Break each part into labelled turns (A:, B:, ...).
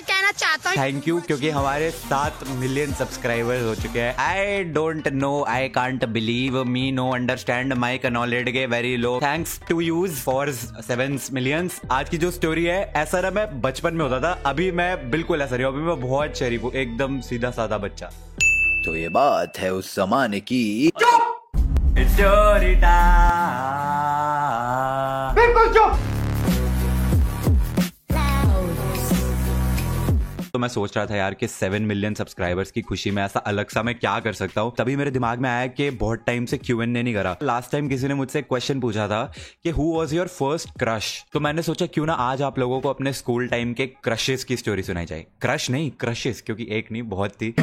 A: मैं कहना चाहता हूँ
B: थैंक यू क्योंकि हमारे सात मिलियन सब्सक्राइबर्स हो चुके हैं। I don't know I can't believe me no understand my knowledge very low thanks to yous for seven millions आज की जो स्टोरी है ऐसा ना मैं बचपन में होता था अभी मैं बिल्कुल ऐसा रही हूँ अभी मैं बहुत शरीफ हूँ एकदम सीधा साधा बच्चा।
C: तो ये बात है उस जमाने की।
B: स्टोरी टाइम मैं सोच रहा था यार कि सेवन मिलियन सब्सक्राइबर्स की खुशी में ऐसा अलग सा मैं क्या कर सकता हूँ। तभी मेरे दिमाग में आया कि बहुत टाइम से क्यू एन नहीं करा। लास्ट टाइम किसी ने मुझसे क्वेश्चन पूछा था कि who was your first crush तो मैंने सोचा क्यों ना आज आप लोगों को अपने स्कूल टाइम के क्रशेस की स्टोरी सुनाई जाए। क्रश नहीं क्रशेस क्योंकि एक नहीं बहुत थी।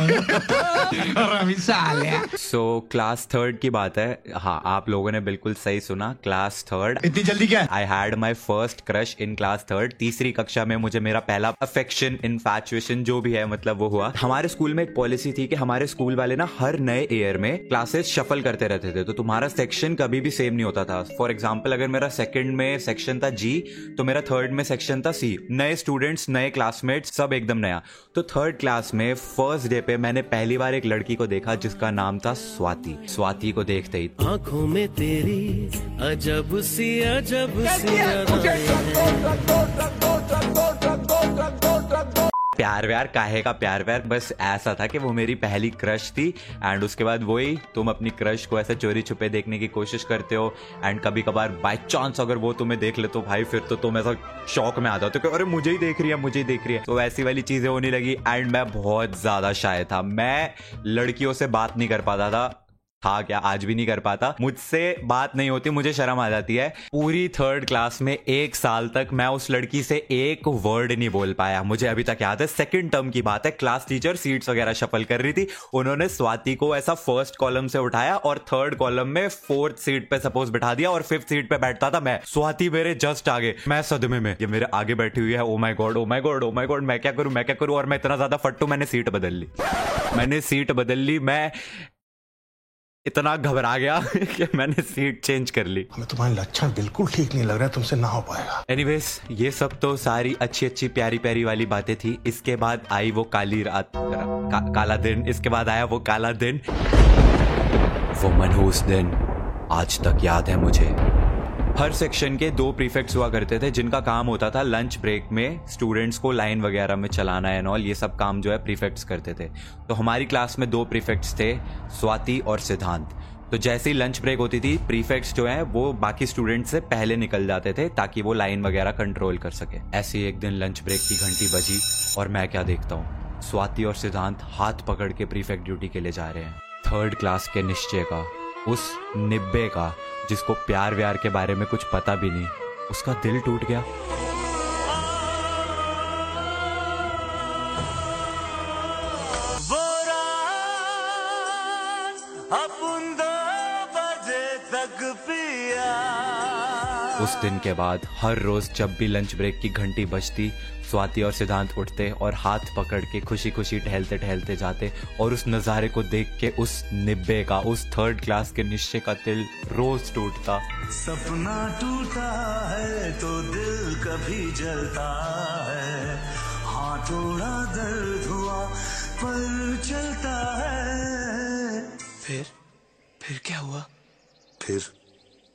B: सो क्लास थर्ड की बात है। हाँ आप लोगों ने बिल्कुल सही सुना क्लास थर्ड
D: इतनी जल्दी क्या?
B: I had my first crush in class third तीसरी कक्षा में मुझे मेरा पहला अफेक्शन इनफैचुएशन जो भी है मतलब वो हुआ। हमारे स्कूल में एक पॉलिसी थी कि हमारे स्कूल वाले ना हर नए ईयर में क्लासेस शफल करते रहते थे। तो तुम्हारा सेक्शन कभी भी सेम नहीं होता था। फॉर एग्ज़ाम्पल अगर मेरा सेकंड में सेक्शन था जी तो मेरा थर्ड में सेक्शन था सी नए स्टूडेंट्स नए क्लासमेट्स सब एकदम नया। तो थर्ड क्लास में फ़र्स्ट डे पे मैंने पहली बार एक लड़की को देखा जिसका नाम था स्वाति। स्वाति को देखते ही
E: आँखों में तेरी अजब सी अजब सी
B: प्यार व्यार काहे का प्यार व्यार बस ऐसा था कि वो मेरी पहली क्रश थी। एंड उसके बाद वही, तुम अपनी क्रश को ऐसे चोरी छुपे देखने की कोशिश करते हो। एंड कभी कभार बाई चांस अगर वो तुम्हें देख ले तो भाई, फिर तो तुम ऐसा शौक में आ जाते हो कि, अरे, मुझे ही देख रही है, मुझे ही देख रही है। तो ऐसी वाली चीज़ें होने लगी। एंड मैं बहुत ज़्यादा शाय था। मैं लड़कियों से बात नहीं कर पाता था। था क्या आज भी नहीं कर पाता। मुझसे बात नहीं होती, मुझे शर्म आ जाती है। पूरी थर्ड क्लास में एक साल तक मैं उस लड़की से एक वर्ड नहीं बोल पाया। मुझे अभी तक याद है सेकंड टर्म की बात है क्लास टीचर सीट्स वगैरह शफल कर रही थी। उन्होंने स्वाति को ऐसा फ़र्स्ट कॉलम से उठाया और थर्ड कॉलम में फोर्थ सीट पे सपोज़ बैठा दिया और फिफ्थ सीट पे बैठता था मैं। स्वाति मेरे जस्ट आगे, मैं सदमे में। ये मेरे आगे बैठी हुई है ओ my God oh my God oh my God मैं क्या करूँ, मैं क्या करूँ? और मैं इतना ज़्यादा फट्टू, मैंने सीट बदल ली। मैंने सीट बदल ली, मैं इतना घबरा गया कि मैंने सीट चेंज कर ली।
D: हमें तुम्हारे लक्षण बिल्कुल ठीक नहीं लग रहा है तुमसे ना हो पाएगा।
B: एनीवेज ये सब तो सारी अच्छी अच्छी प्यारी प्यारी वाली बातें थी। इसके बाद आई वो काली रात का, काला दिन। इसके बाद आया वो काला दिन। वो मनहूस दिन। आज तक याद है मुझे। हर सेक्शन के दो प्रीफेक्ट्स हुआ करते थे, जिनका काम होता था लंच ब्रेक में स्टूडेंट्स को लाइन वगैरह में चलाना एंड ऑल ये सब काम जो है प्रीफेक्ट्स करते थे। तो हमारी क्लास में दो प्रीफेक्ट्स थे, स्वाति और सिद्धांत। तो जैसे ही लंच ब्रेक होती थी प्रीफेक्ट्स जो है, वो बाकी स्टूडेंट्स से पहले निकल जाते थे, ताकि वो लाइन वगैरह कंट्रोल कर सके। ऐसे ही एक दिन लंच ब्रेक की घंटी बजी, और मैं क्या देखता हूँ? स्वाति और सिद्धांत हाथ पकड़ के प्रीफेक्ट ड्यूटी के लिए जा रहे हैं। थर्ड क्लास के निश्चय का। उस निब्बे का, जिसको प्यार व्यार के बारे में कुछ पता भी नहीं, उसका दिल टूट गया।
E: दो बजे तक
B: उस दिन के बाद हर रोज जब भी लंच ब्रेक की घंटी बजती स्वाति और सिद्धांत उठते और हाथ पकड़ के खुशी खुशी टहलते टहलते जाते और उस नज़ारे को देख के उस निब्बे का उस थर्ड क्लास के निश्चय का दिल रोज टूटता।
E: सपना टूटा है तो दिल कभी जलता है। हाँ थोड़ा दर्द हुआ पर चलता है। फिर? फिर क्या हुआ?
F: फिर?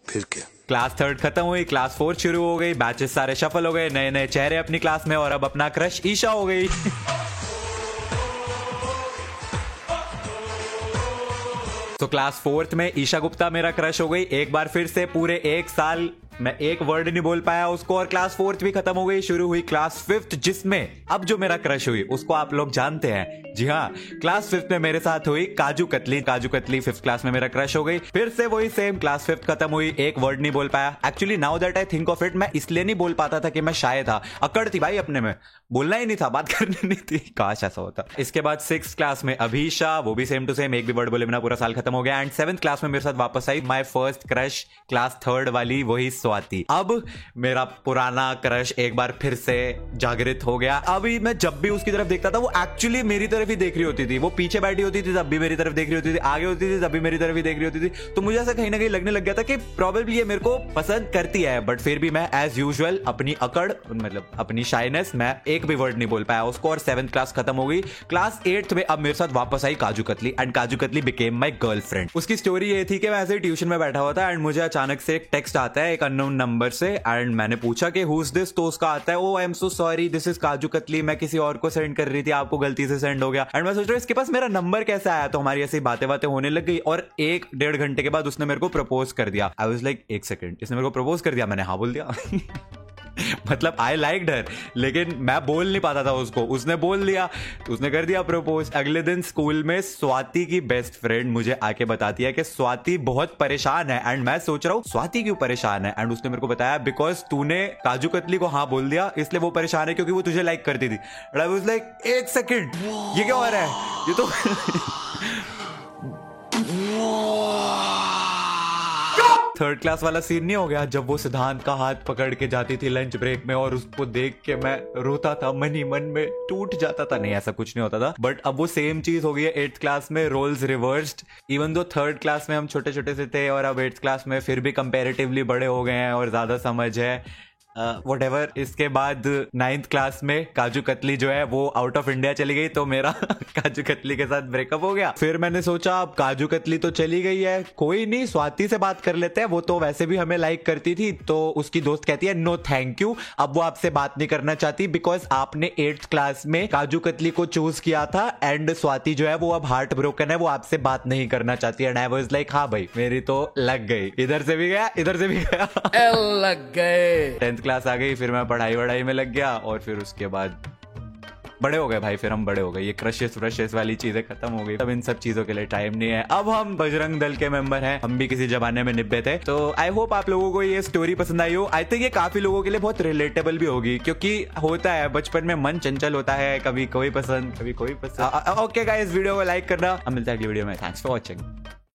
F: फिर क्या?
B: क्लास थर्ड खत्म हुई, क्लास फोर्थ शुरू हो गई बैचेस सारे सफल हो गए नए नए चेहरे अपनी क्लास में और अब अपना क्रश ईशा हो गई। तो क्लास फोर्थ में ईशा गुप्ता मेरा क्रश हो गई। एक बार फिर से पूरे एक साल मैं एक वर्ड नहीं बोल पाया उसको और क्लास फोर्थ भी खत्म हो गई, शुरू हुई क्लास फिफ्थ, जिसमें अब जो मेरा क्रश हुई, उसको आप लोग जानते हैं। जी हाँ क्लास फिफ्थ में मेरे साथ हुई काजू कतली। काजू कतली फिफ्थ क्लास में मेरा क्रश हो गई। फिर से वही सेम क्लास फिफ्थ खत्म हुई, एक वर्ड नहीं बोल पाया। Actually now that I think of it मैं इसलिए नहीं बोल पाता था कि मैं शायद था अकड़ थी भाई अपने में। बोलना ही नहीं था, बात करनी नहीं थी। काश ऐसा होता। इसके बाद सिक्स क्लास में अभीशा वो भी सेम टू सेम एक भी वर्ड बोले बिना पूरा साल खत्म हो गया। एंड सेवंथ क्लास में मेरे साथ वापस आई my first crush class third वाली, वही स्वाति। अब मेरा पुराना क्रश एक बार फिर से जागृत हो गया। अभी मैं जब भी उसकी तरफ़ देखता था, वो एक्चुअली मेरी तरफ़ ही देख रही होती थी। वो पीछे बैठी होती थी, तब भी मेरी तरफ़ देख रही होती थी। आगे होती थी, तब भी मेरी तरफ़ ही देख रही होती थी। तो मुझे ऐसा कहीं ना कहीं लगने लग गया था कि प्रॉबेबली ये मेरे को पसंद करती है बट फिर भी मैं एज यूजल अपनी अकड़ मतलब अपनी शाइनेस मैं एक भी वर्ड नहीं बोल पाया। उसको और सेवंथ क्लास खत्म हो गई। क्लास एट्थ में अब मेरे साथ वापस आई Kaju Katli and Kaju Katli became my girlfriend उसकी स्टोरी ये थी कि मैं ऐसे ट्यूशन में बैठा हुआ था एंड मुझे अचानक से एक टेक्स्ट आता है, एक अननोन नंबर से एंड मैंने पूछा कि हु इज़ दिस तो उसका आता है ओ I am so sorry this is Kaju Katli, मैं किसी और को सेंड कर रही थी, आपको गलती से सेंड हो गया। एंड मैं सोच रहा हूँ, इसके पास मेरा नंबर कैसे आया? तो हमारी ऐसी बातें बातें होने लग गई और एक डेढ़ घंटे के बाद उसने मेरे को प्रपोज कर दिया। आई वॉज़ लाइक एक सेकंड इसने मेरे को प्रपोज कर दिया? मैंने हाँ बोल दिया। मतलब आई लाइक डर लेकिन मैं बोल नहीं पाता था उसको। उसने बोल दिया, उसने कर दिया प्रपोज अगले दिन स्कूल में स्वाति की बेस्ट फ्रेंड मुझे आके बताती है कि स्वाति बहुत परेशान है। एंड मैं सोच रहा हूँ, स्वाति क्यों परेशान है? एंड उसने मेरे को बताया बिकॉज़ तूने काजू कतली को हाँ बोल दिया, इसलिए वो परेशान है क्योंकि वो तुझे लाइक करती थी। लाइक एक सेकेंड ये क्या हो रहा है? ये तो थर्ड क्लास वाला सीन नहीं हो गया जब वो सिद्धांत का हाथ पकड़ के जाती थी लंच ब्रेक में और उसको देख के मैं रोता था, मन ही मन में टूट जाता था। नहीं, ऐसा कुछ नहीं होता था। बट अब वो सेम चीज़ हो गई है एट्थ क्लास में roles reversed even though third class में हम छोटे छोटे से थे और अब एट्थ क्लास में फिर भी कंपेरेटिवली बड़े हो गए हैं और ज़्यादा समझ है। वट एवर इसके बाद नाइन्थ क्लास में काजू कतली जो है वो आउट ऑफ़ इंडिया चली गई तो मेरा काजू कतली के साथ ब्रेकअप हो गया। फिर मैंने सोचा अब काजू कतली तो चली गई है कोई नहीं स्वाति से बात कर लेते हैं वो तो वैसे भी हमें लाइक करती थी तो उसकी दोस्त कहती है नो थैंक यू अब वो आपसे बात नहीं करना चाहती बिकॉज़ आपने एट्थ क्लास में काजू कतली को चूज़ किया था एंड स्वाति जो है वो अब हार्ट ब्रोकन है वो आपसे बात नहीं करना चाहती एंड आई वॉज़ लाइक हाँ भाई मेरी तो लग गई। इधर से भी गया इधर से भी गया।
E: लग गए।
B: टेंथ क्लास आ गई, फिर मैं पढ़ाई वढ़ाई में लग गया और फिर उसके बाद बड़े हो गए भाई, फिर हम बड़े हो गए। ये क्रशेस व्रशेस वाली चीज़ें खत्म हो गई। अब इन सब चीज़ों के लिए टाइम नहीं है। अब हम बजरंग दल के मेंबर हैं। हम भी किसी जमाने में निब्बे थे। तो आई होप आप लोगों को ये स्टोरी पसंद आई हो। आई थिंक ये काफ़ी लोगों के लिए बहुत रिलेटेबल भी होगी, क्योंकि होता है, बचपन में मन चंचल होता है। कभी कोई पसंद, कभी कोई पसंद। ओके गाइस वीडियो को लाइक करना। हम मिलते हैं अगली वीडियो में। Thanks for watching